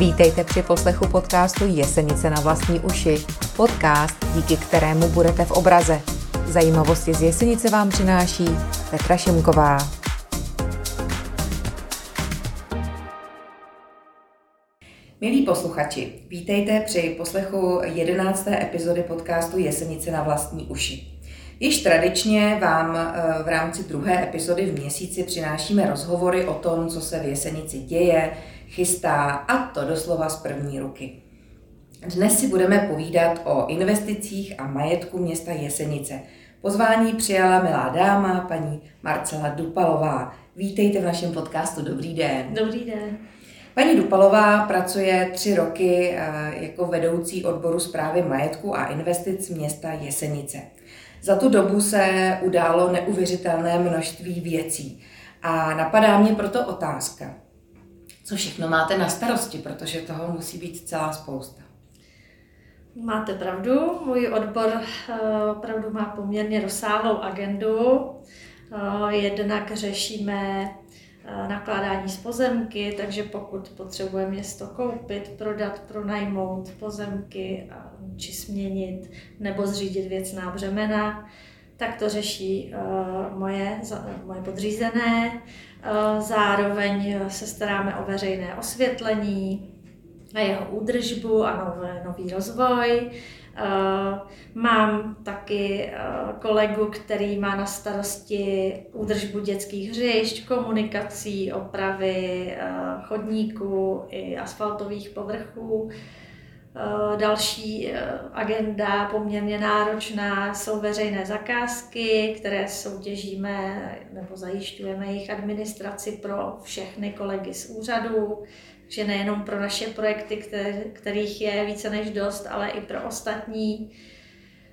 Vítejte při poslechu podcastu Jesenice na vlastní uši. Podcast, díky kterému budete v obraze. Zajímavosti z Jesenice vám přináší Petra Šimková. Milí posluchači, vítejte při poslechu 11. epizody podcastu Jesenice na vlastní uši. Již tradičně vám eh, v rámci druhé epizody v měsíci přinášíme rozhovory o tom, co se v Jesenici děje, chystá a to doslova z první ruky. Dnes si budeme povídat o investicích a majetku města Jesenice. Pozvání přijala milá dáma, paní Marcela Dupalová. Vítejte v našem podcastu. Dobrý den. Dobrý den. Paní Dupalová pracuje tři roky eh, jako vedoucí odboru zprávy majetku a investic města Jesenice. Za tu dobu se událo neuvěřitelné množství věcí. A napadá mě proto otázka, co všechno máte na starosti, protože toho musí být celá spousta. Máte pravdu, můj odbor eh, opravdu má poměrně rozsáhlou agendu. Eh, jednak řešíme eh, nakládání z pozemky, takže pokud potřebuje město koupit, prodat, pronajmout pozemky či směnit nebo zřídit věcná břemena, tak to řeší moje, moje podřízené. Eh, zároveň se staráme o veřejné osvětlení a jeho údržbu a nové, nový rozvoj. Eh, mám taky eh, kolegu, který má na starosti údržbu dětských hřišť, komunikací, opravy chodníků i asfaltových povrchů. Eh, další eh, agenda poměrně náročná jsou veřejné zakázky, které soutěžíme nebo zajišťujeme jejich administraci pro všechny kolegy z úřadu, že nejenom pro naše projekty, kterých je více než dost, ale i pro ostatní.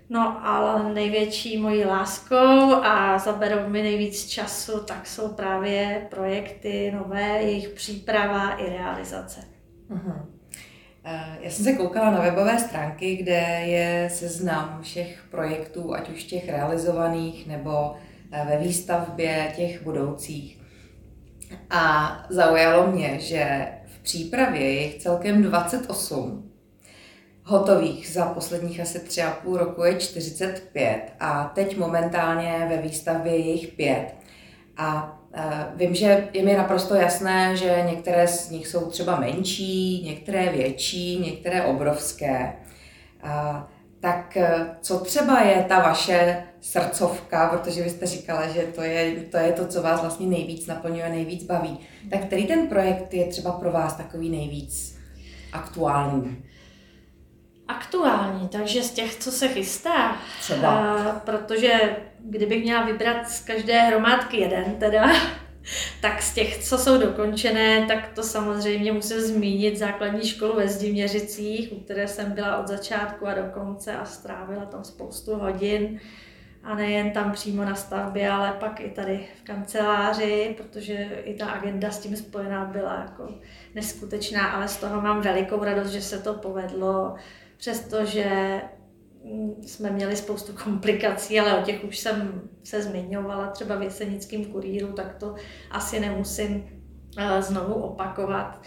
No ale největší mojí láskou a zaberou mi nejvíc času, tak jsou právě projekty nové, jejich příprava i realizace. Uh-huh. Eh, já jsem se koukala na webové stránky, kde je seznam všech projektů, ať už těch realizovaných nebo eh, ve výstavbě těch budoucích. A zaujalo mě, že v přípravě je jich celkem 28. Hotových za posledních asi tři a půl roku je 45 a teď momentálně ve výstavbě je jich pět. A Vím, že je mi naprosto jasné, že některé z nich jsou třeba menší, některé větší, některé obrovské. Tak e, co třeba je ta vaše srdcovka, protože vy jste říkala, že to je, to je to, co vás vlastně nejvíc naplňuje, nejvíc baví. Tak který ten projekt je třeba pro vás takový nejvíc aktuální? Aktuální, takže z těch, co se chystá. Třeba. A, protože kdybych měla vybrat z každé hromádky jeden teda, tak z těch, co jsou dokončené, tak to samozřejmě musím zmínit základní školu ve Zdiměřicích, u které jsem byla od začátku a do konce a strávila tam spoustu hodin. A nejen tam přímo na stavbě, ale pak i tady v kanceláři, protože i ta agenda s tím spojená byla jako neskutečná, ale z toho mám velikou radost, že se to povedlo, přestože jsme měli spoustu komplikací, ale o těch už jsem se zmiňovala třeba v jesenickém kuríru, tak to asi nemusím eh, znovu opakovat.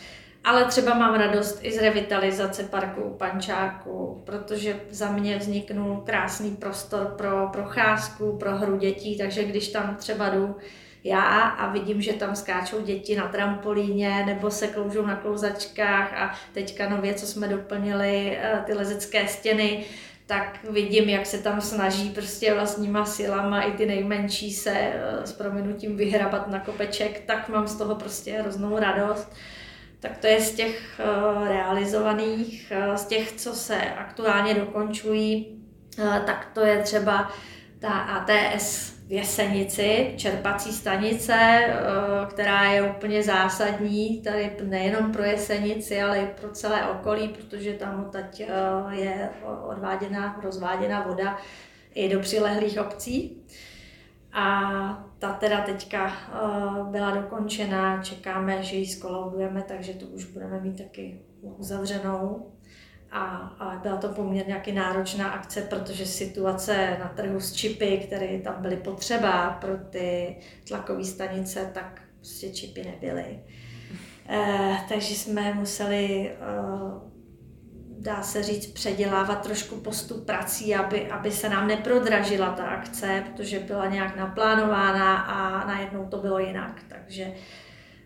Ale třeba mám radost i z revitalizace parku u Pančáku, protože za mě vzniknul krásný prostor pro procházku, pro hru dětí, takže když tam třeba jdu já a vidím, že tam skáčou děti na trampolíně nebo se kloužou na klouzačkách a teďka nově, co jsme doplnili, eh, ty lezecké stěny, tak vidím, jak se tam snaží prostě vlastníma silama i ty nejmenší se eh, s prominutím vyhrabat na kopeček, tak mám z toho prostě hroznou radost. Tak to je z těch eh, realizovaných, z těch, co se aktuálně dokončují, tak to je třeba ta ATS v Jesenici, čerpací stanice, eh, která je úplně zásadní tady nejenom pro Jesenici, ale i pro celé okolí, protože tam teď eh, je odváděna, rozváděna voda i do přilehlých obcí. A ta teda teďka eh, byla dokončena, čekáme, že ji skolaudujeme, takže tu už budeme mít taky uzavřenou a, a byla to poměrně nějaký náročná akce, protože situace na trhu s čipy, které tam byly potřeba pro ty tlakové stanice, tak prostě čipy nebyly. Eh, takže jsme museli, eh, dá se říct, předělávat trošku postup prací, aby, aby se nám neprodražila ta akce, protože byla nějak naplánována a najednou to bylo jinak. Takže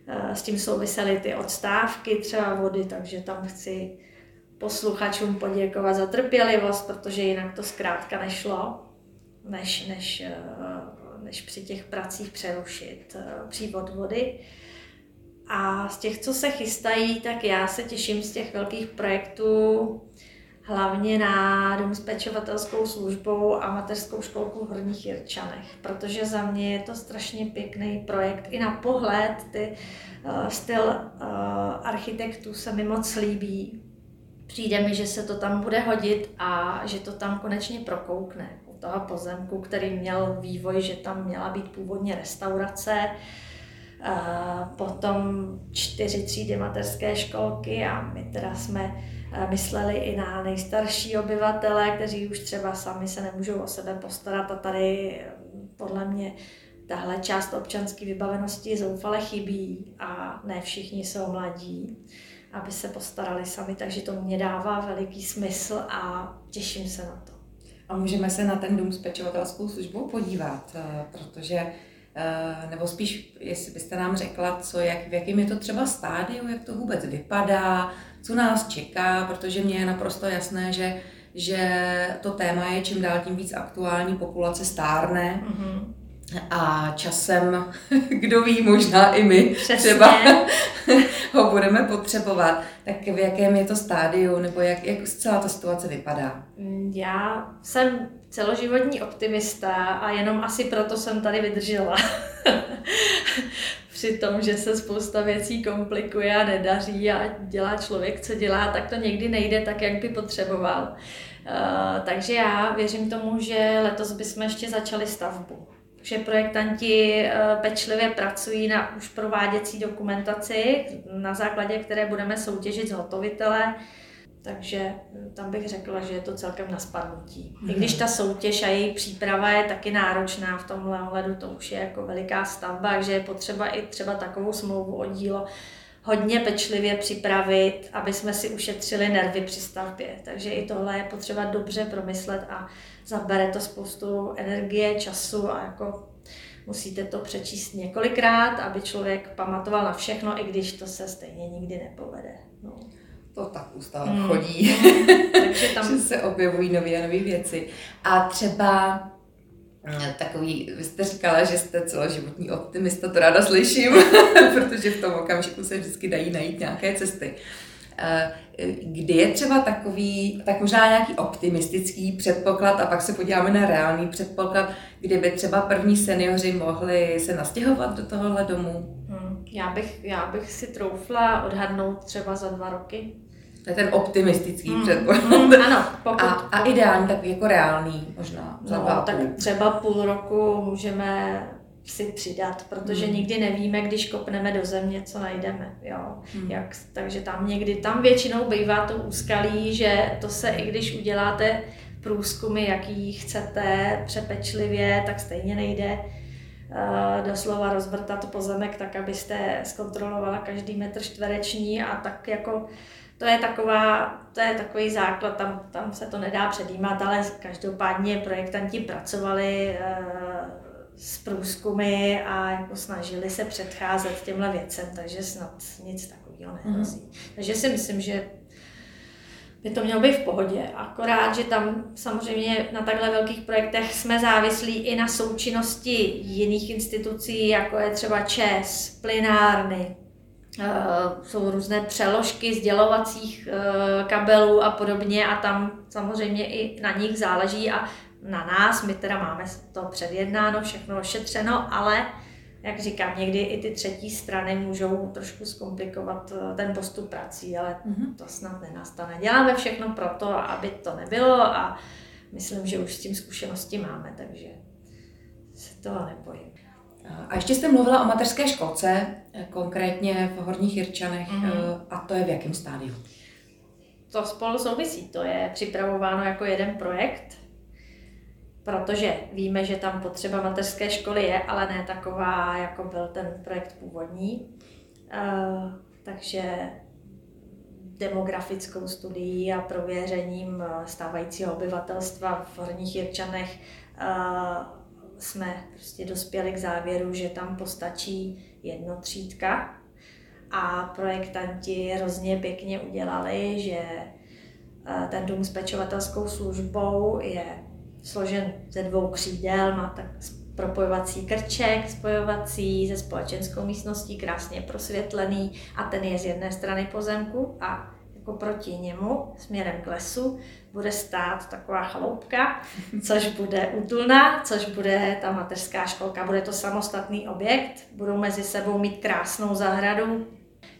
eh, s tím souvisely ty odstávky třeba vody, takže tam chci posluchačům poděkovat za trpělivost, protože jinak to zkrátka nešlo, než, než, eh, než při těch pracích přerušit eh, přívod vody. A z těch, co se chystají, tak já se těším z těch velkých projektů, hlavně na dům s pečovatelskou službou a mateřskou školku v Horních Jirčanech, protože za mě je to strašně pěkný projekt. I na pohled ty uh, styl uh, architektů se mi moc líbí. Přijde mi, že se to tam bude hodit a že to tam konečně prokoukne. U toho pozemku, který měl vývoj, že tam měla být původně restaurace, potom čtyři třídy mateřské školky a my teda jsme mysleli i na nejstarší obyvatele, kteří už třeba sami se nemůžou o sebe postarat a tady podle mě tahle část občanské vybavenosti zoufale chybí a ne všichni jsou mladí, aby se postarali sami, takže to mě dává veliký smysl a těším se na to. A můžeme se na ten dům s pečovatelskou službou podívat, eh, protože Eh, nebo spíš, jestli byste nám řekla, co, jak, v jakém je to třeba stádiu, jak to vůbec vypadá, co nás čeká, protože mně je naprosto jasné, že, že to téma je čím dál tím víc aktuální, populace stárne, mm-hmm. A časem, kdo ví, možná i my Přesně. třeba ho budeme potřebovat. Tak v jakém je to stádiu, nebo jak, jak celá ta situace vypadá? Já jsem celoživotní optimista a jenom asi proto jsem tady vydržela. Při tom, že se spousta věcí komplikuje a nedaří a dělá člověk, co dělá, tak to někdy nejde tak, jak by potřeboval. Uh, takže já věřím tomu, že letos bychom ještě začali stavbu že projektanti eh, pečlivě pracují na už prováděcí dokumentaci, na základě které budeme soutěžit zhotovitele, takže eh, tam bych řekla, že je to celkem na spadnutí. Mm-hmm. I když ta soutěž a její příprava je taky náročná v tomhle ohledu, to už je jako veliká stavba, že je potřeba i třeba takovou smlouvu o dílo hodně pečlivě připravit, aby jsme si ušetřili nervy při stavbě. Takže i tohle je potřeba dobře promyslet a zabere to spoustu energie, času a jako musíte to přečíst několikrát, aby člověk pamatoval na všechno, i když to se stejně nikdy nepovede. No. To tak ústava hmm. chodí. Takže tam... se objevují nové a nové věci. A třeba takový, vy jste říkala, že jste celoživotní optimista, to ráda slyším, protože v tom okamžiku se vždycky dají najít nějaké cesty. Eh, kdy je třeba takový, tak možná nějaký optimistický předpoklad a pak se podíváme na reálný předpoklad, kdyby třeba první seniori mohli se nastěhovat do tohohle domu? Hmm, já, bych, já bych si troufla odhadnout třeba za dva roky. To je ten optimistický hmm, předpoklad. Hmm, ano, pokud, a, a ideální, tak jako reálný možná za no, tak třeba půl roku můžeme si přidat, protože hmm. nikdy nevíme, když kopneme do země, co najdeme. Jo? Hmm. Jak, takže tam někdy, tam většinou bývá to úskalí, že to se, i když uděláte průzkumy, jaký chcete přepečlivě, tak stejně nejde doslova rozvrtat pozemek tak, abyste zkontrolovala každý metr čtvereční a tak jako to je, taková, to je takový základ, tam, tam se to nedá předjímat, ale každopádně projektanti pracovali uh, s průzkumy a jako snažili se předcházet těmhle věcem, takže snad nic takového nehrozí. Mm. Takže si myslím, že by to mělo být v pohodě. Akorát, že tam samozřejmě na takhle velkých projektech jsme závislí i na součinnosti jiných institucí, jako je třeba ČES, plynárny, Uh, jsou různé přeložky sdělovacích uh, kabelů a podobně a tam samozřejmě i na nich záleží a na nás, my teda máme to předjednáno, všechno ošetřeno, ale jak říkám, někdy i ty třetí strany můžou trošku zkomplikovat eh, ten postup prací, ale mm-hmm. to snad nenastane. Děláme všechno pro to, aby to nebylo a myslím, že už s tím zkušenosti máme, takže se toho nebojím. A ještě jste mluvila o mateřské školce, eh, konkrétně v Horních Jirčanech, mm-hmm. a to je v jakém stádiu? To spolu souvisí, to je připravováno jako jeden projekt, protože víme, že tam potřeba mateřské školy je, ale ne taková, jako byl ten projekt původní. takže demografickou studií a prověřením stávajícího obyvatelstva v Horních Jirčanech jsme prostě dospěli k závěru, že tam postačí jedno třídka a projektanti hrozně pěkně udělali, že eh, ten dům s pečovatelskou službou je složen ze dvou křídel, má tak propojovací krček, spojovací se společenskou místností, krásně prosvětlený a ten je z jedné strany pozemku a jako proti němu, směrem k lesu, bude stát taková chaloupka, což bude útulná, což bude ta mateřská školka. Bude to samostatný objekt, budou mezi sebou mít krásnou zahradu,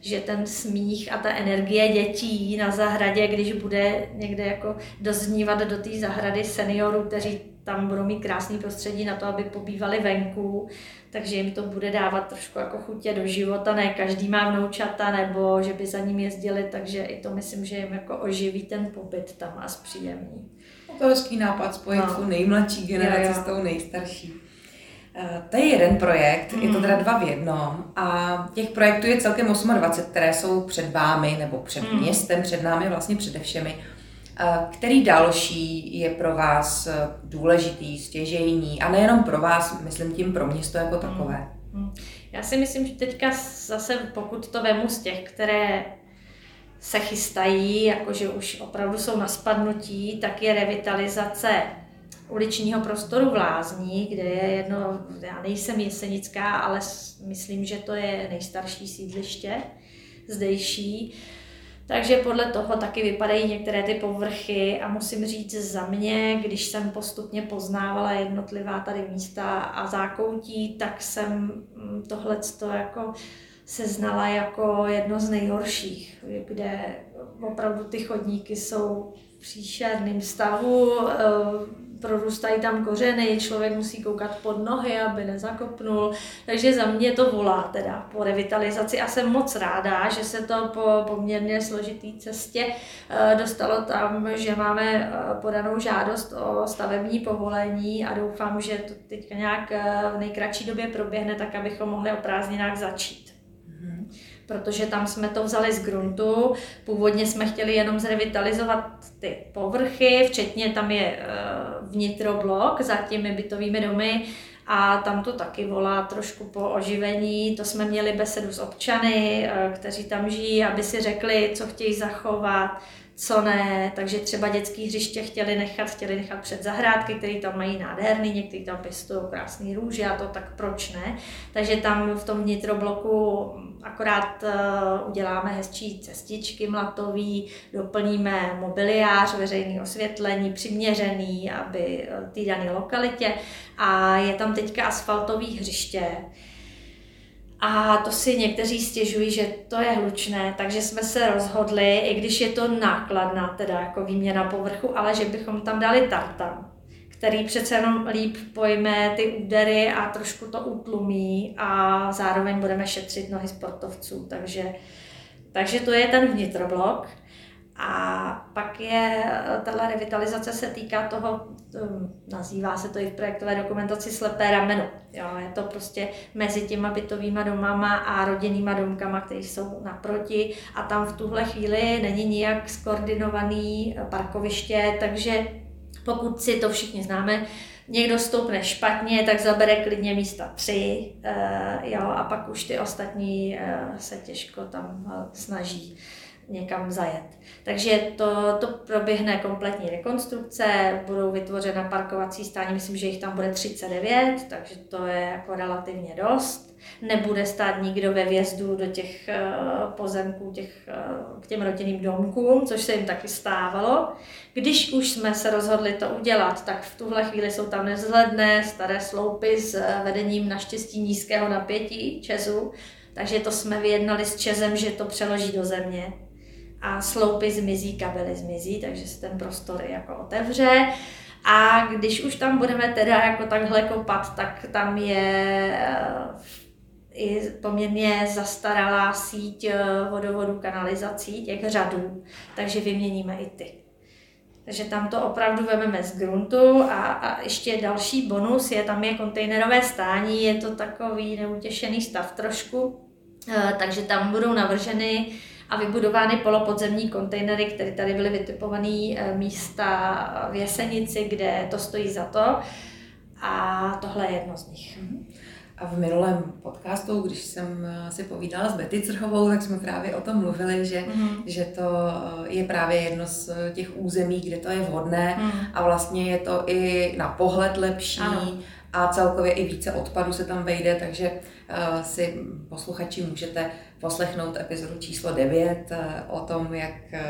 že ten smích a ta energie dětí na zahradě, když bude někde jako doznívat do té zahrady seniorů, kteří tam budou mít krásný prostředí na to, aby pobývali venku, takže jim to bude dávat trošku jako chutě do života. Ne každý má vnoučata, nebo že by za ním jezdili, takže i to myslím, že jim jako oživí ten pobyt tam a zpříjemní. To je hezký nápad spojit no. tu nejmladší generaci s tou nejstarší. Eh, to je jeden projekt, mm. je to teda dva v jednom a těch projektů je celkem 28, které jsou před vámi nebo před mm. městem, před námi vlastně přede všemi. Eh, který další je pro vás eh, důležitý, stěžejní a nejenom pro vás, myslím tím pro město jako takové? Mm. Já si myslím, že teďka zase, pokud to vemu z těch, které se chystají, jakože už opravdu jsou na spadnutí, tak je revitalizace uličního prostoru v Lázní, kde je jedno, já nejsem jesenická, ale myslím, že to je nejstarší sídliště zdejší. Takže podle toho taky vypadají některé ty povrchy a musím říct za mě, když jsem postupně poznávala jednotlivá tady místa a zákoutí, tak jsem mm, tohle jako se znala jako jedno z nejhorších, kde opravdu ty chodníky jsou v příšerném stavu, eh, prorůstají tam kořeny, člověk musí koukat pod nohy, aby nezakopnul. Takže za mě to volá teda po revitalizaci a jsem moc ráda, že se to po poměrně složitý cestě eh, dostalo tam, že máme eh, podanou žádost o stavební povolení a doufám, že to teď nějak eh, v nejkratší době proběhne, tak abychom mohli o prázdninách začít protože tam jsme to vzali z gruntu. Původně jsme chtěli jenom zrevitalizovat ty povrchy, včetně tam je eh, vnitroblok za těmi bytovými domy, a tam to taky volá trošku po oživení. To jsme měli besedu s občany, eh, kteří tam žijí, aby si řekli, co chtějí zachovat, co ne, takže třeba dětské hřiště chtěli nechat, chtěli nechat před zahrádky, které tam mají nádherný, někteří tam pěstují krásný růže a to tak proč ne. Takže tam v tom vnitrobloku akorát uh, uděláme hezčí cestičky mlatový, doplníme mobiliář, veřejný osvětlení, přiměřený, aby uh, té dané lokalitě a je tam teďka asfaltový hřiště, a to si někteří stěžují, že to je hlučné, takže jsme se rozhodli, i když je to nákladná teda jako výměna povrchu, ale že bychom tam dali tartan, který přece jenom líp pojme ty údery a trošku to utlumí a zároveň budeme šetřit nohy sportovců. Takže, takže to je ten vnitroblok. A pak je, tahle revitalizace se týká toho, nazývá se to i v projektové dokumentaci slepé rameno. Jo, je to prostě mezi těma bytovýma domama a rodinnýma domkama, které jsou naproti a tam v tuhle chvíli není nijak skoordinovaný parkoviště, takže pokud si to všichni známe, někdo stoupne špatně, tak zabere klidně místa tři, uh, jo, a pak už ty ostatní se těžko tam snaží někam zajet. Takže to, to proběhne kompletní rekonstrukce, budou vytvořena parkovací stání, myslím, že jich tam bude 39, takže to je jako relativně dost. Nebude stát nikdo ve vjezdu do těch uh, pozemků, těch, uh, k těm rodinným domkům, což se jim taky stávalo. Když už jsme se rozhodli to udělat, tak v tuhle chvíli jsou tam nezhledné staré sloupy s vedením naštěstí nízkého napětí Česu, takže to jsme vyjednali s Čezem, že to přeloží do země a sloupy zmizí, kabely zmizí, takže se ten prostor jako otevře. A když už tam budeme teda jako takhle kopat, tak tam je eh, i poměrně zastaralá síť eh, vodovodu kanalizací, těch řadů, takže vyměníme i ty. Takže tam to opravdu vememe z gruntu a, a ještě další bonus je, tam je kontejnerové stání, je to takový neutěšený stav trošku, takže tam budou navrženy a vybudovány polopodzemní kontejnery, které tady byly vytipované místa v Jesenici, kde to stojí za to. A tohle je jedno z nich. Mm-hmm. A v minulém podcastu, když jsem eh, si povídala s Betty Crchovou, tak jsme právě o tom mluvili, že, mm. že to eh, je právě jedno z eh, těch území, kde to je vhodné mm. a vlastně je to i na pohled lepší ano. A celkově i více odpadu se tam vejde, takže uh, si posluchači můžete poslechnout epizodu číslo 9 uh, o tom, jak uh,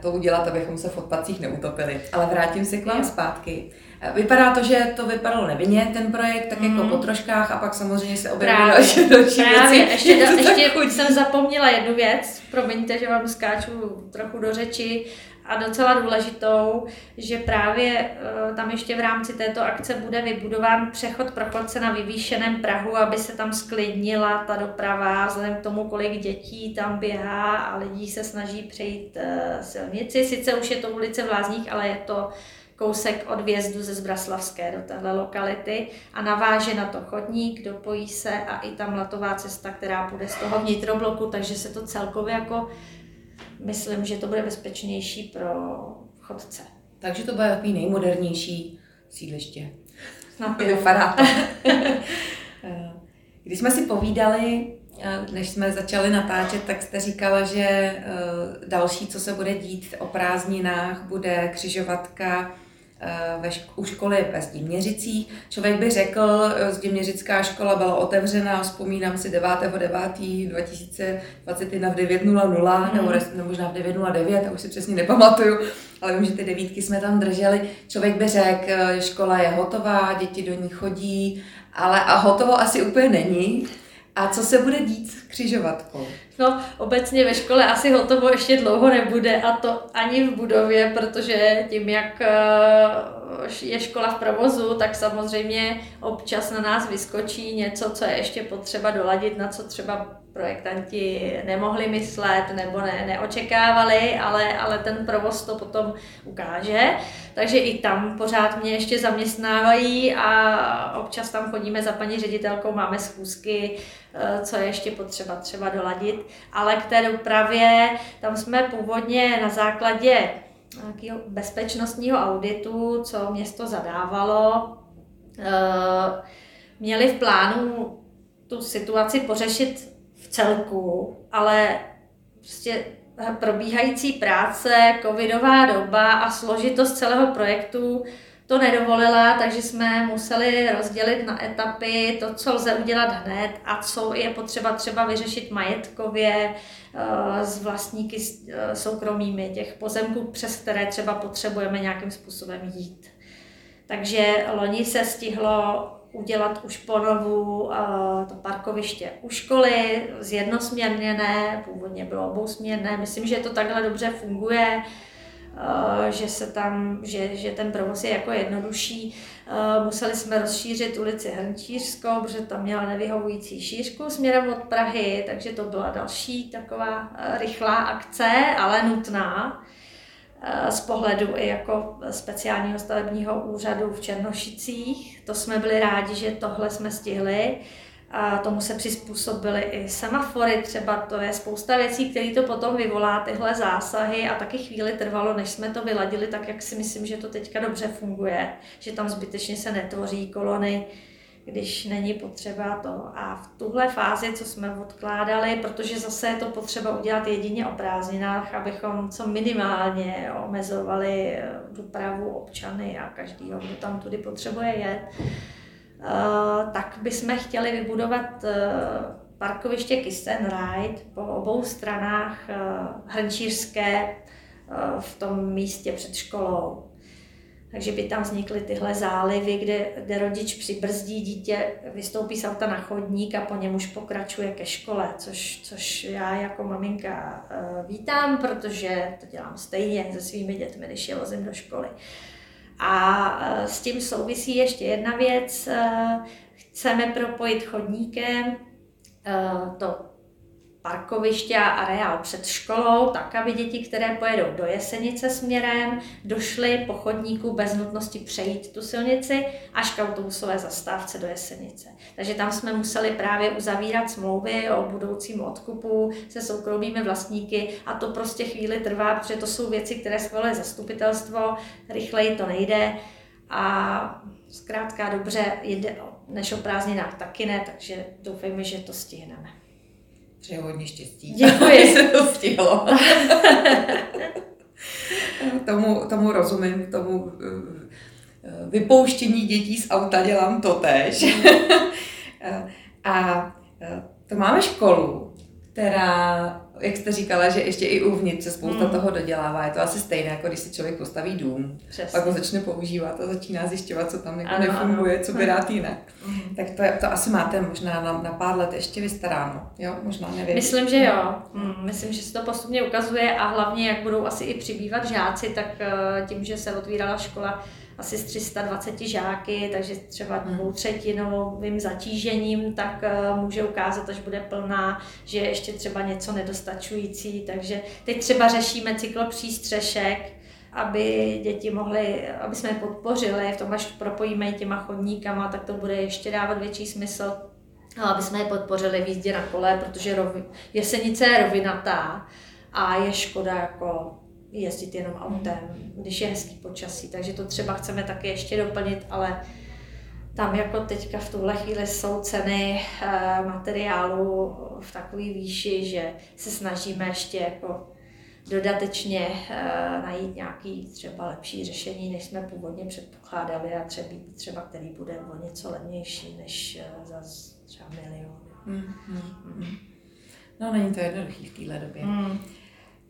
to udělat, abychom se v odpadcích neutopili. Ale vrátím se k vám zpátky. Vypadá to, že to vypadalo nevinně, ten projekt, tak mm. jako mhm. po troškách a pak samozřejmě se objeví další, další Právě. věci. Ještě, ještě jsem zapomněla jednu věc, promiňte, že vám skáču trochu do řeči, a docela důležitou, že právě eh, tam ještě v rámci této akce bude vybudován přechod pro chodce na vyvýšeném Prahu, aby se tam sklidnila ta doprava, vzhledem k tomu, kolik dětí tam běhá a lidí se snaží přejít eh, silnici. Sice už je to ulice v Lázních, ale je to kousek od vjezdu ze Zbraslavské do téhle lokality a naváže na to chodník, dopojí se a i tam letová cesta, která půjde z toho vnitrobloku, takže se to celkově jako myslím, že to bude bezpečnější pro chodce. Takže to bude takový nejmodernější sídliště. Snad vypadá to. Když jsme si povídali, než jsme začali natáčet, tak jste říkala, že eh, další, co se bude dít o prázdninách, bude křižovatka Eh, ve šk- u školy ve Zdiměřicích. Člověk by řekl, eh, Zdiměřická škola byla otevřena, vzpomínám si 9.9.2021 v 9.00, mm. nebo, nebo možná v 9.09, už si přesně nepamatuju, ale vím, že ty devítky jsme tam drželi. Člověk by řekl, eh, škola je hotová, děti do ní chodí, ale a hotovo asi úplně není. A co se bude dít s křižovatkou? No, obecně ve škole asi hotovo ještě dlouho nebude a to ani v budově, protože tím, jak eh, je škola v provozu, tak samozřejmě občas na nás vyskočí něco, co je ještě potřeba doladit, na co třeba projektanti nemohli myslet nebo ne, neočekávali, ale, ale ten provoz to potom ukáže. Takže i tam pořád mě ještě zaměstnávají a občas tam chodíme za paní ředitelkou, máme schůzky, eh, co je ještě potřeba třeba doladit. Ale k té dopravě, tam jsme původně na základě bezpečnostního auditu, co město zadávalo, eh, měli v plánu tu situaci pořešit celku, ale prostě probíhající práce, covidová doba a složitost celého projektu to nedovolila, takže jsme museli rozdělit na etapy to, co lze udělat hned a co je potřeba třeba vyřešit majetkově eh, s vlastníky eh, soukromými těch pozemků, přes které třeba potřebujeme nějakým způsobem jít. Takže loni se stihlo udělat už ponovu uh, to parkoviště u školy, zjednosměrněné, původně bylo obousměrné, myslím, že to takhle dobře funguje, uh, že se tam, že, že ten provoz je jako jednodušší. Uh, museli jsme rozšířit ulici Hrnčířskou, protože tam měla nevyhovující šířku směrem od Prahy, takže to byla další taková rychlá akce, ale nutná. Eh, z pohledu i jako speciálního stavebního úřadu v Černošicích. To jsme byli rádi, že tohle jsme stihli. A tomu se přizpůsobily i semafory, třeba to je spousta věcí, které to potom vyvolá, tyhle zásahy a taky chvíli trvalo, než jsme to vyladili tak, jak si myslím, že to teďka dobře funguje, že tam zbytečně se netvoří kolony když není potřeba to. A v tuhle fázi, co jsme odkládali, protože zase je to potřeba udělat jedině o prázdninách, abychom co minimálně omezovali eh, dopravu občany a každýho, kdo tam tudy potřebuje jet, eh, tak bychom chtěli vybudovat eh, parkoviště Kiss and Ride po obou stranách Hrnčířské v tom místě před školou takže by tam vznikly tyhle zálivy, kde, kde rodič přibrzdí dítě, vystoupí z auta na chodník a po něm už pokračuje ke škole, což, což já jako maminka uh, vítám, protože to dělám stejně se svými dětmi, když je vozím do školy. A uh, s tím souvisí ještě jedna věc. Uh, chceme propojit chodníkem to parkoviště a areál před školou, tak aby děti, které pojedou do Jesenice směrem, došly po chodníku bez nutnosti přejít tu silnici až k autobusové zastávce do Jesenice. Takže tam jsme museli právě uzavírat smlouvy o budoucím odkupu se soukromými vlastníky a to prostě chvíli trvá, protože to jsou věci, které schvaluje zastupitelstvo, rychleji to nejde a zkrátka dobře jde než o prázdninách taky ne, takže doufejme, že to stihneme. Přeji hodně štěstí. Děkuji. se to stihlo. tomu, tomu rozumím, tomu eh, vypouštění dětí z auta dělám to tež. a eh, to máme školu, která jak jste říkala, že ještě i uvnitř se spousta mm. toho dodělává. Je to asi stejné, jako když si člověk postaví dům, Přesně. pak ho začne používat a začíná zjišťovat, co tam jako ano, nefunguje, ano. co by rád jinak. Mm. Tak to, to asi máte možná na, na pár let ještě vystaráno, jo? Možná nevím. Myslím, že jo. Mm, myslím, že se to postupně ukazuje a hlavně, jak budou asi i přibývat žáci, tak eh, tím, že se otvírala škola, asi z 320 žáky, takže třeba hmm. dvou třetinovým zatížením, tak eh, může ukázat, až bude plná, že je ještě třeba něco nedostačující. Takže teď třeba řešíme cyklopřístřešek, aby děti mohly, aby jsme je podpořili, v tom až propojíme těma chodníkama, tak to bude ještě dávat větší smysl, aby jsme je podpořili v jízdě na kole, protože rovi, jesenice je rovinatá a je škoda jako jezdit jenom autem, když je hezký počasí, takže to třeba chceme taky ještě doplnit, ale tam jako teďka v tuhle chvíli jsou ceny eh, materiálu v takové výši, že se snažíme ještě jako dodatečně eh, najít nějaký třeba lepší řešení, než jsme původně předpokládali a třeba, třeba který bude o něco levnější než eh, za třeba milion. Mm, mm, mm. No není to jednoduchý v téhle době. Mm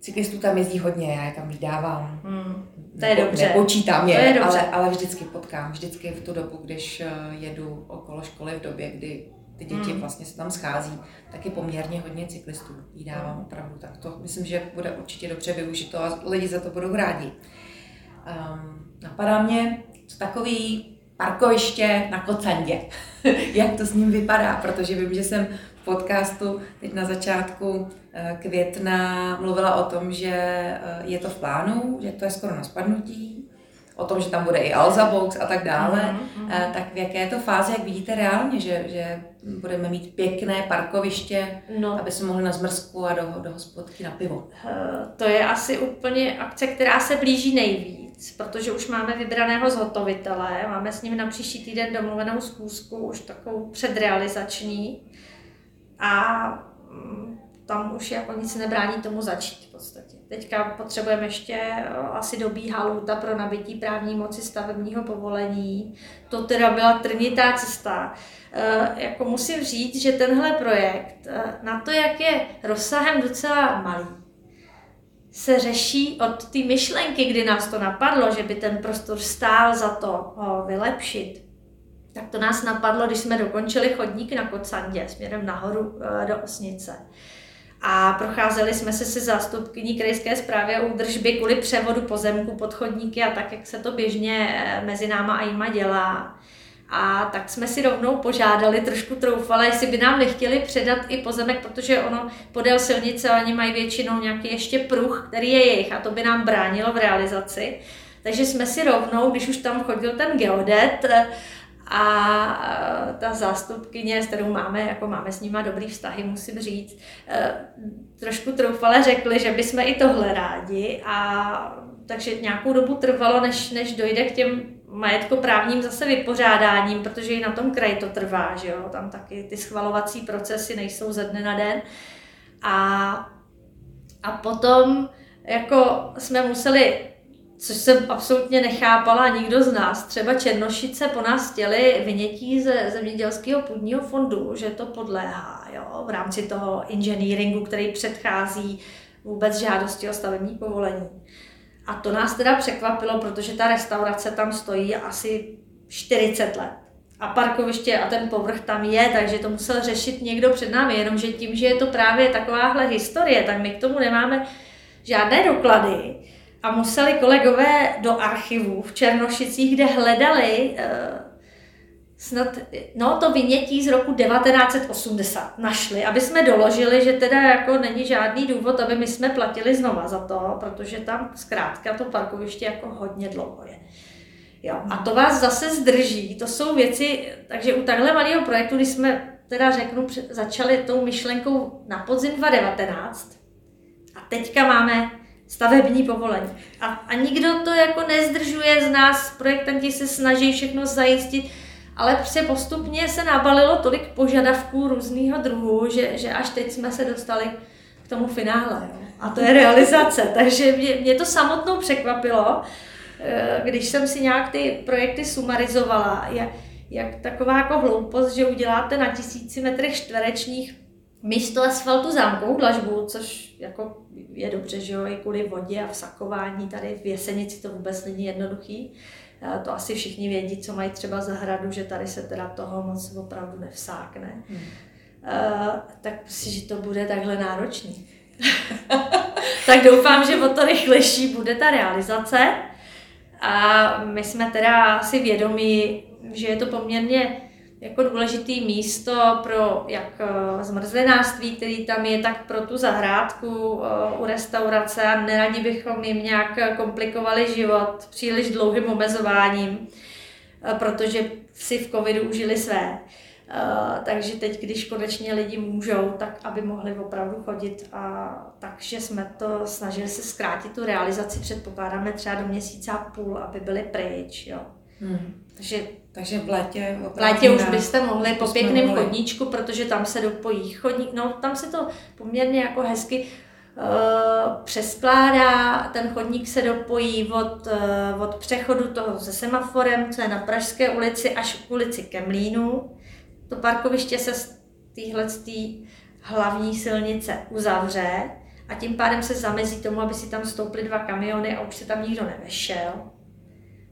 cyklistů tam jezdí hodně, já je tam vydávám. Hmm, to je dobře. Nepočítám je, je ale, ale vždycky potkám, vždycky v tu dobu, když eh, jedu okolo školy v době, kdy ty děti hmm. vlastně se tam schází, taky poměrně hodně cyklistů vydávám opravdu. Tak to myslím, že bude určitě dobře využito a lidi za to budou rádi. Um, napadá mě, co takový parkoviště na Kocandě. Jak to s ním vypadá, protože vím, že jsem v podcastu teď na začátku eh, května mluvila o tom, že eh, je to v plánu, že to je skoro na spadnutí, o tom, že tam bude i Alza Box a tak dále, mm-hmm. tak v jaké je to fázi, jak vidíte reálně, že, že budeme mít pěkné parkoviště, no. aby se mohli na zmrzku a do, do hospodky na pivo? To je asi úplně akce, která se blíží nejvíc, protože už máme vybraného zhotovitele, máme s ním na příští týden domluvenou schůzku, už takovou předrealizační a mm, tam už jako nic nebrání tomu začít v podstatě. Teďka potřebujeme ještě eh, asi dobíhá lůta pro nabití právní moci stavebního povolení. To teda byla trnitá cesta. E, jako musím říct, že tenhle projekt e, na to, jak je rozsahem docela malý, se řeší od té myšlenky, kdy nás to napadlo, že by ten prostor stál za to ho vylepšit, tak to nás napadlo, když jsme dokončili chodník na Kocandě směrem nahoru eh, do Osnice. A procházeli jsme se se zástupkyní krajské zprávy o údržbě kvůli převodu pozemku pod chodníky a tak, jak se to běžně eh, mezi náma a jima dělá. A tak jsme si rovnou požádali, trošku troufali, jestli by nám nechtěli předat i pozemek, protože ono podél silnice oni mají většinou nějaký ještě pruh, který je jejich a to by nám bránilo v realizaci. Takže jsme si rovnou, když už tam chodil ten geodet, eh, a ta zástupkyně, s kterou máme, jako máme s nima dobrý vztahy, musím říct, e, trošku troufale řekli, že bychom i tohle rádi a takže nějakou dobu trvalo, než, než dojde k těm majetkoprávním zase vypořádáním, protože i na tom kraji to trvá, že jo, tam taky ty schvalovací procesy nejsou ze dne na den. A, a potom jako jsme museli což jsem absolutně nechápala nikdo z nás. Třeba Černošice po nás chtěli vynětí ze zemědělského půdního fondu, že to podléhá jo, v rámci toho engineeringu, který předchází vůbec žádosti o stavební povolení. A to nás teda překvapilo, protože ta restaurace tam stojí asi 40 let. A parkoviště a ten povrch tam je, takže to musel řešit někdo před námi. Jenomže tím, že je to právě takováhle historie, tak my k tomu nemáme žádné doklady a museli kolegové do archivu v Černošicích, kde hledali uh, snad, no to vynětí z roku 1980 našli, aby jsme doložili, že teda jako není žádný důvod, aby my jsme platili znova za to, protože tam zkrátka to parkoviště jako hodně dlouho je. Jo. A to vás zase zdrží, to jsou věci, takže u takhle malého projektu, když jsme teda řeknu, začali tou myšlenkou na podzim 2019 a teďka máme stavební povolení. A, a nikdo to jako nezdržuje z nás, projektanti se snaží všechno zajistit, ale prostě postupně se nabalilo tolik požadavků různého druhu, že, že až teď jsme se dostali k tomu finále. Jo. A to je realizace. Takže mě, mě to samotnou překvapilo, eh, když jsem si nějak ty projekty sumarizovala, jak, jak taková jako hloupost, že uděláte na tisíci metrech čtverečních místo asfaltu zámkovou dlažbu, což jako je dobře, že jo, i kvůli vodě a vsakování tady v Jesenici to vůbec není jednoduchý. Eh, to asi všichni vědí, co mají třeba zahradu, že tady se teda toho moc opravdu nevsákne. Hmm. Uh, tak si, že to bude takhle náročný. tak doufám, že o to rychlejší bude ta realizace. A my jsme teda si vědomí, že je to poměrně jako důležitý místo pro jak eh, zmrzlinářství, který tam je, tak pro tu zahrádku eh, u restaurace a neradi bychom jim nějak komplikovali život příliš dlouhým omezováním, eh, protože si v covidu užili své. takže teď, když konečně lidi můžou, tak aby mohli opravdu chodit a takže jsme to snažili se zkrátit tu realizaci, předpokládáme třeba do měsíce a půl, aby byli pryč, jo. Hmm. Takže, Takže v létě V létě už byste mohli po pěkném chodníčku, protože tam se dopojí chodník, no tam se to poměrně jako hezky uh, přeskládá, ten chodník se dopojí od, uh, od přechodu toho se semaforem, co je na Pražské ulici, až k ulici Kemlínu. To parkoviště se z téhle hlavní silnice uzavře a tím pádem se zamezí tomu, aby si tam stouply dva kamiony a už se tam nikdo nevešel.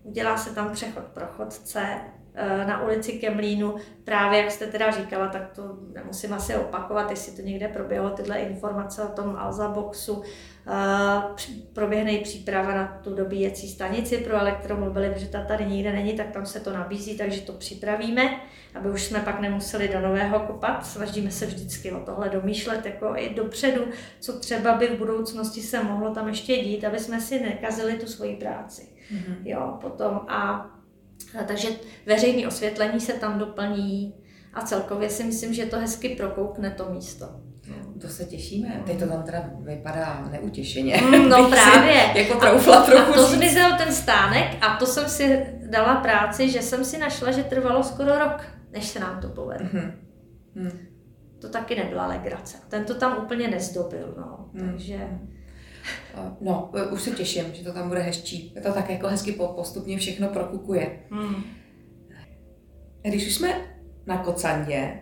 Udělá se tam přechod pro chodce eh, na ulici Kemlínu. Právě jak jste teda říkala, tak to nemusím asi opakovat, jestli to někde proběhlo, tyhle informace o tom Alza Boxu. Eh, proběhne i příprava na tu dobíjecí stanici pro elektromobily, protože ta tady nikde není, tak tam se to nabízí, takže to připravíme, aby už jsme pak nemuseli do nového kopat. Snažíme se vždycky o tohle domýšlet jako i dopředu, co třeba by v budoucnosti se mohlo tam ještě dít, aby jsme si nekazili tu svoji práci. Mm-hmm. Jo, potom a, a takže veřejné osvětlení se tam doplní a celkově si myslím, že to hezky prokoukne to místo. No, to se těšíme. Teď to tam teda vypadá neutěšeně. Mm, no právě. jako troufla a, trochu a to zmizel ten stánek a to jsem si dala práci, že jsem si našla, že trvalo skoro rok, než se nám to povedlo. Mm-hmm. Mm. To taky nebyla legrace. Ten to tam úplně nezdobil, no. Mm. Takže... No, e, už se těším, že to tam bude hezčí. To tak jako hezky postupně všechno prokukuje. Hmm. Když už jsme na Kocandě,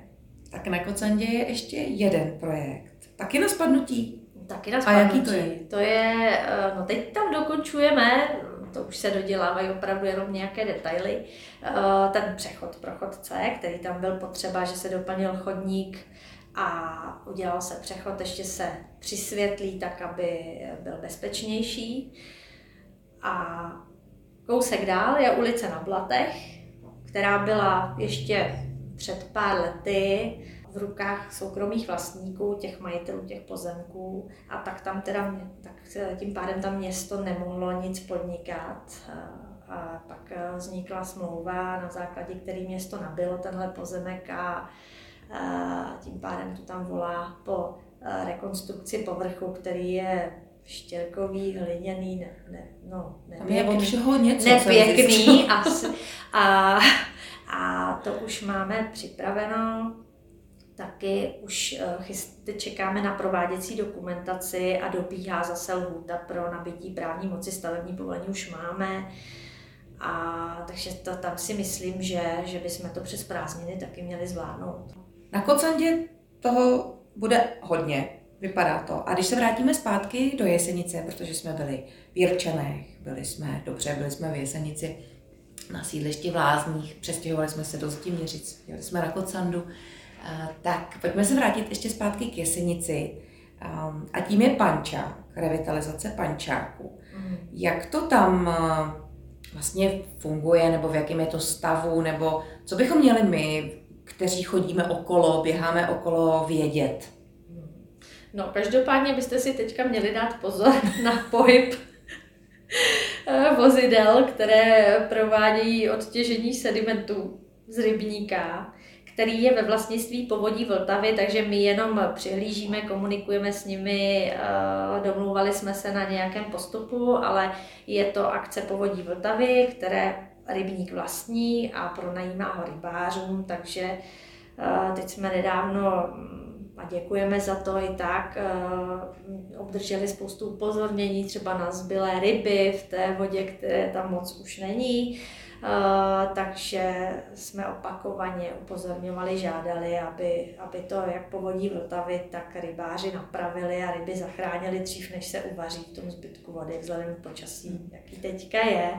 tak na Kocandě je ještě jeden projekt. Taky na spadnutí. Taky na spadnutí. A jaký to je? To je, e, no teď tam dokončujeme, to už se dodělávají opravdu jenom nějaké detaily, ten přechod pro chodce, který tam byl potřeba, že se doplnil chodník a udělal se přechod, ještě se přisvětlí tak, aby byl bezpečnější. A kousek dál je ulice na Blatech, která byla ještě před pár lety v rukách soukromých vlastníků, těch majitelů těch pozemků a tak tam teda, tak tím pádem tam město nemohlo nic podnikat. A pak vznikla smlouva, na základě který město nabilo tenhle pozemek a tím pádem to tam volá po eh, rekonstrukci povrchu, který je štěrkový, hliněný, ne, ne, no, nepěkný, je všeho něco, nepěkný asi. A, a to už máme připraveno, taky už eh, chyst, čekáme na prováděcí dokumentaci a dobíhá zase lhůta pro nabití právní moci, stavební povolení už máme. A takže to, tam si myslím, že, že bychom to přes prázdniny taky měli zvládnout. Na Kocandě toho bude hodně, vypadá to. A když se vrátíme zpátky do Jesenice, protože jsme byli v Jirčanech, byli jsme, dobře, byli jsme v Jesenici na sídlišti v Lázních, přestěhovali jsme se do Ztiměřic, jeli jsme na Kocandu, tak pojďme se vrátit ještě zpátky k Jesenici. A tím je pančák, revitalizace pančáku. Mm. Jak to tam vlastně funguje, nebo v jakém je to stavu, nebo co bychom měli my, kteří chodíme okolo, běháme okolo, vědět? No, každopádně byste si teďka měli dát pozor na pohyb eh, vozidel, které provádějí odtěžení sedimentů z rybníka, který je ve vlastnictví povodí Vltavy, takže my jenom přihlížíme, komunikujeme s nimi, eh, domlouvali jsme se na nějakém postupu, ale je to akce povodí Vltavy, které rybník vlastní a pronajímá ho rybářům, takže eh, teď jsme nedávno a děkujeme za to i tak. Eh, obdrželi spoustu upozornění třeba na zbylé ryby v té vodě, které tam moc už není. Eh, takže jsme opakovaně upozorňovali, žádali, aby, aby to jak povodí Vltavy, tak rybáři napravili a ryby zachránili dřív, než se uvaří v tom zbytku vody, vzhledem k počasí, jaký teďka je.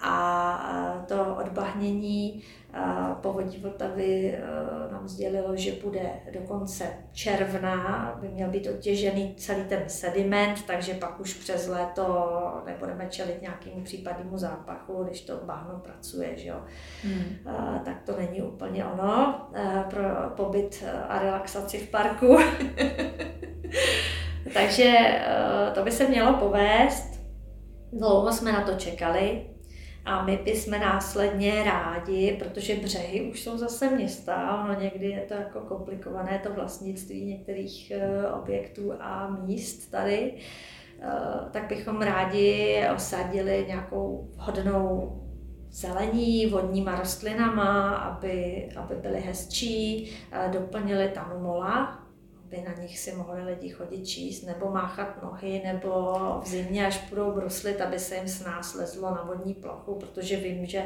A to odbahnění povodí Vltavy e, nám sdělilo, že bude do konce června, by měl být odtěžený celý ten sediment, takže pak už přes léto nebudeme čelit nějakému případnému zápachu, když to bahno pracuje, že jo. Hmm. Tak to není úplně ono e, pro pobyt a relaxaci v parku. takže e, to by se mělo povést. Dlouho jsme na to čekali, a my bychom následně rádi, protože břehy už jsou zase města, ono někdy je to jako komplikované, to vlastnictví některých eh, objektů a míst tady, eh, tak bychom rádi osadili nějakou vhodnou zelení, vodníma rostlinama, aby, aby byly hezčí, eh, doplnili tam mola, aby na nich si mohli lidi chodit číst, nebo máchat nohy, nebo v zimě, až budou bruslit, aby se jim s nás lezlo na vodní plochu, protože vím, že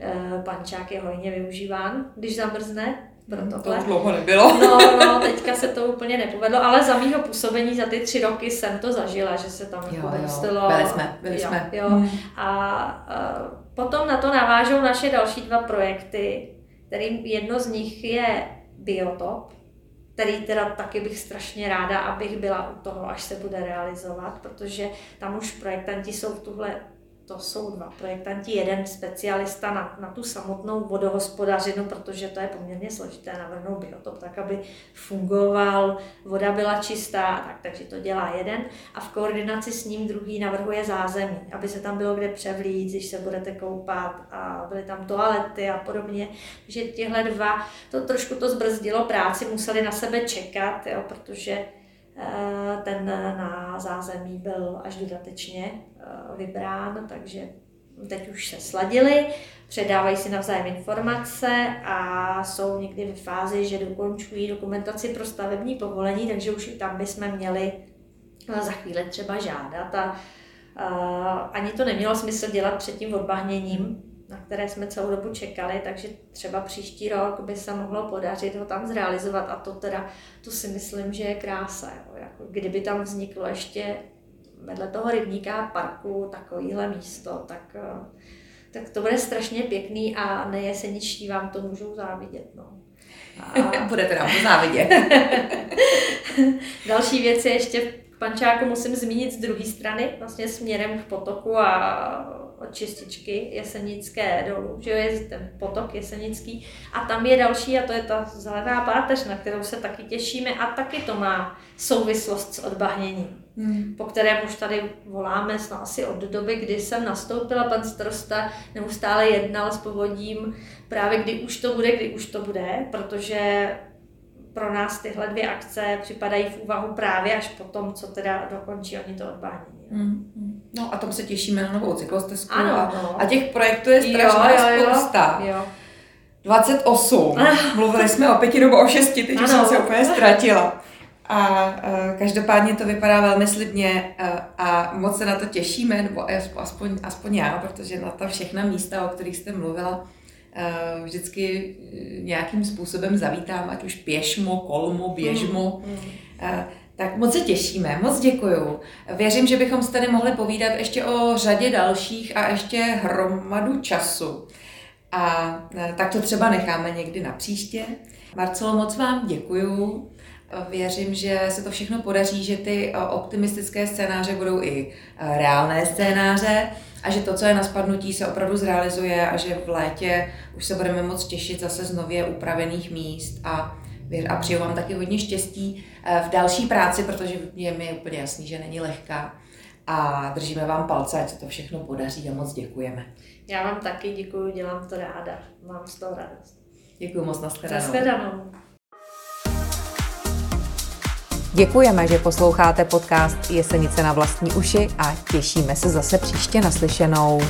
eh, pančák je hojně využíván, když zamrzne, pro hmm. To dlouho nebylo. No, no, teďka se to úplně nepovedlo, ale za mýho působení za ty tři roky jsem to zažila, že se tam jako brstilo. Byli jsme, byli jo, jsme. Jo. Hmm. A, a potom na to navážou naše další dva projekty, kterým jedno z nich je Biotop, který teda taky bych strašně ráda, abych byla u toho, až se bude realizovat, protože tam už projektanti jsou v tuhle to jsou dva projektanti, jeden specialista na, na tu samotnou vodohospodařinu, protože to je poměrně složité navrhnout biotop tak, aby fungoval, voda byla čistá, tak, takže to dělá jeden a v koordinaci s ním druhý navrhuje zázemí, aby se tam bylo kde převlít, když se budete koupat a byly tam toalety a podobně. Takže těhle dva, to trošku to zbrzdilo práci, museli na sebe čekat, jo, protože ten na zázemí byl až dodatečně eh, vybrán, takže teď už se sladili, předávají si navzájem informace a jsou někdy v fázi, že dokončují dokumentaci pro stavební povolení, takže už i tam bychom měli eh, za chvíli třeba žádat a ani to nemělo smysl dělat před tím odbahněním, na které jsme celou dobu čekali, takže třeba příští rok by se mohlo podařit ho tam zrealizovat a to teda, to si myslím, že je krása. Jo. Jako kdyby tam vzniklo ještě vedle toho rybníka parku takovýhle místo, tak, eh, tak to bude strašně pěkný a nejeseničtí vám to můžou závidět. No. A... Budete nám to závidět. Další věc je ještě v Pančáku musím zmínit z druhé strany, vlastně směrem k potoku a od čističky Jesenické dolů, že je ten potok Jesenický. A tam je další, a to je ta zelená páteř, na kterou se taky těšíme a taky to má souvislost s odbahněním. Hmm. po kterém už tady voláme snad asi od doby, kdy jsem nastoupila, pan starosta neustále jednal s povodím, právě kdy už to bude, kdy už to bude, protože pro nás tyhle dvě akce připadají v úvahu právě až po tom, co teda dokončí oni to odbánění. Mm, No a tom se těšíme na novou cyklostezku ano, a, no. a těch projektů je strašná jo, jo, spousta. Jo. 28. Ah. Mluvili jsme o pěti nebo o šesti, teď ano. jsem se úplně ztratila. A uh, každopádně to vypadá velmi slibně uh, a moc se na to těšíme, nebo aspoň, aspoň já, protože na ta všechna místa, o kterých jste mluvila, uh, vždycky nějakým způsobem zavítám, ať už pěšmo, kolmo, běžmo. Mm, mm. Tak moc se těšíme, moc děkuju. Věřím, že bychom se tady mohli povídat ještě o řadě dalších a ještě hromadu času. A tak to třeba necháme někdy na příště. Marcelo, moc vám děkuju. věřím, že se to všechno podaří, že ty optimistické scénáře budou i reálné scénáře a že to, co je na spadnutí, se opravdu zrealizuje a že v létě už se budeme moc těšit zase z nově upravených míst a a přeju vám taky hodně štěstí v další práci, protože je mi úplně jasný, že není lehká a držíme vám palce, ať se to všechno podaří a moc děkujeme. Já vám taky děkuji, dělám to ráda, mám z toho radost. Děkuji moc, nashledanou. Nashledanou. Děkujeme, že posloucháte podcast Jesenice na vlastní uši a těšíme se zase příště naslyšenou.